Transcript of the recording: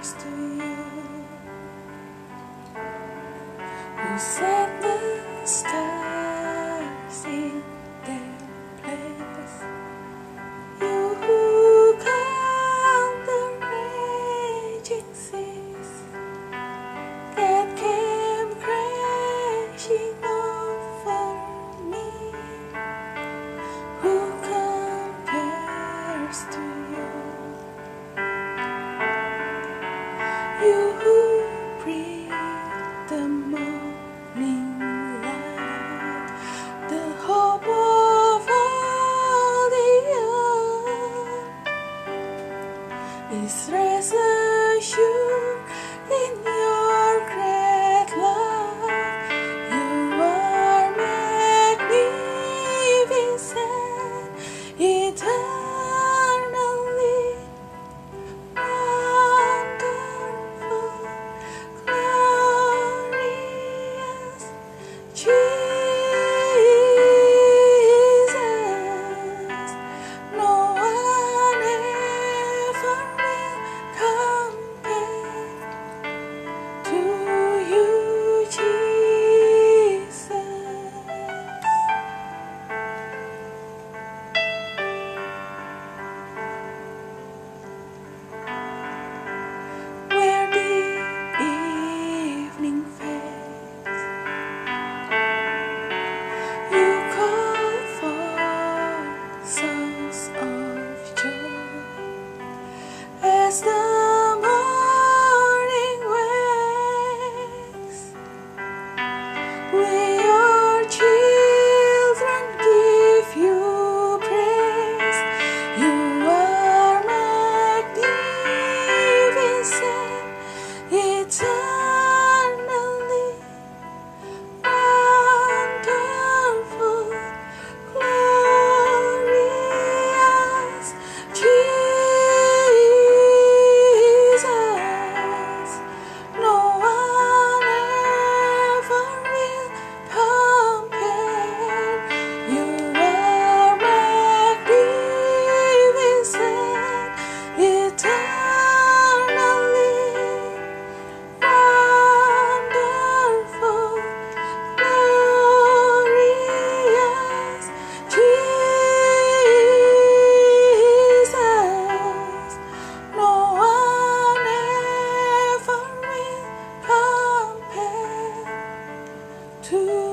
next to you. Who said So to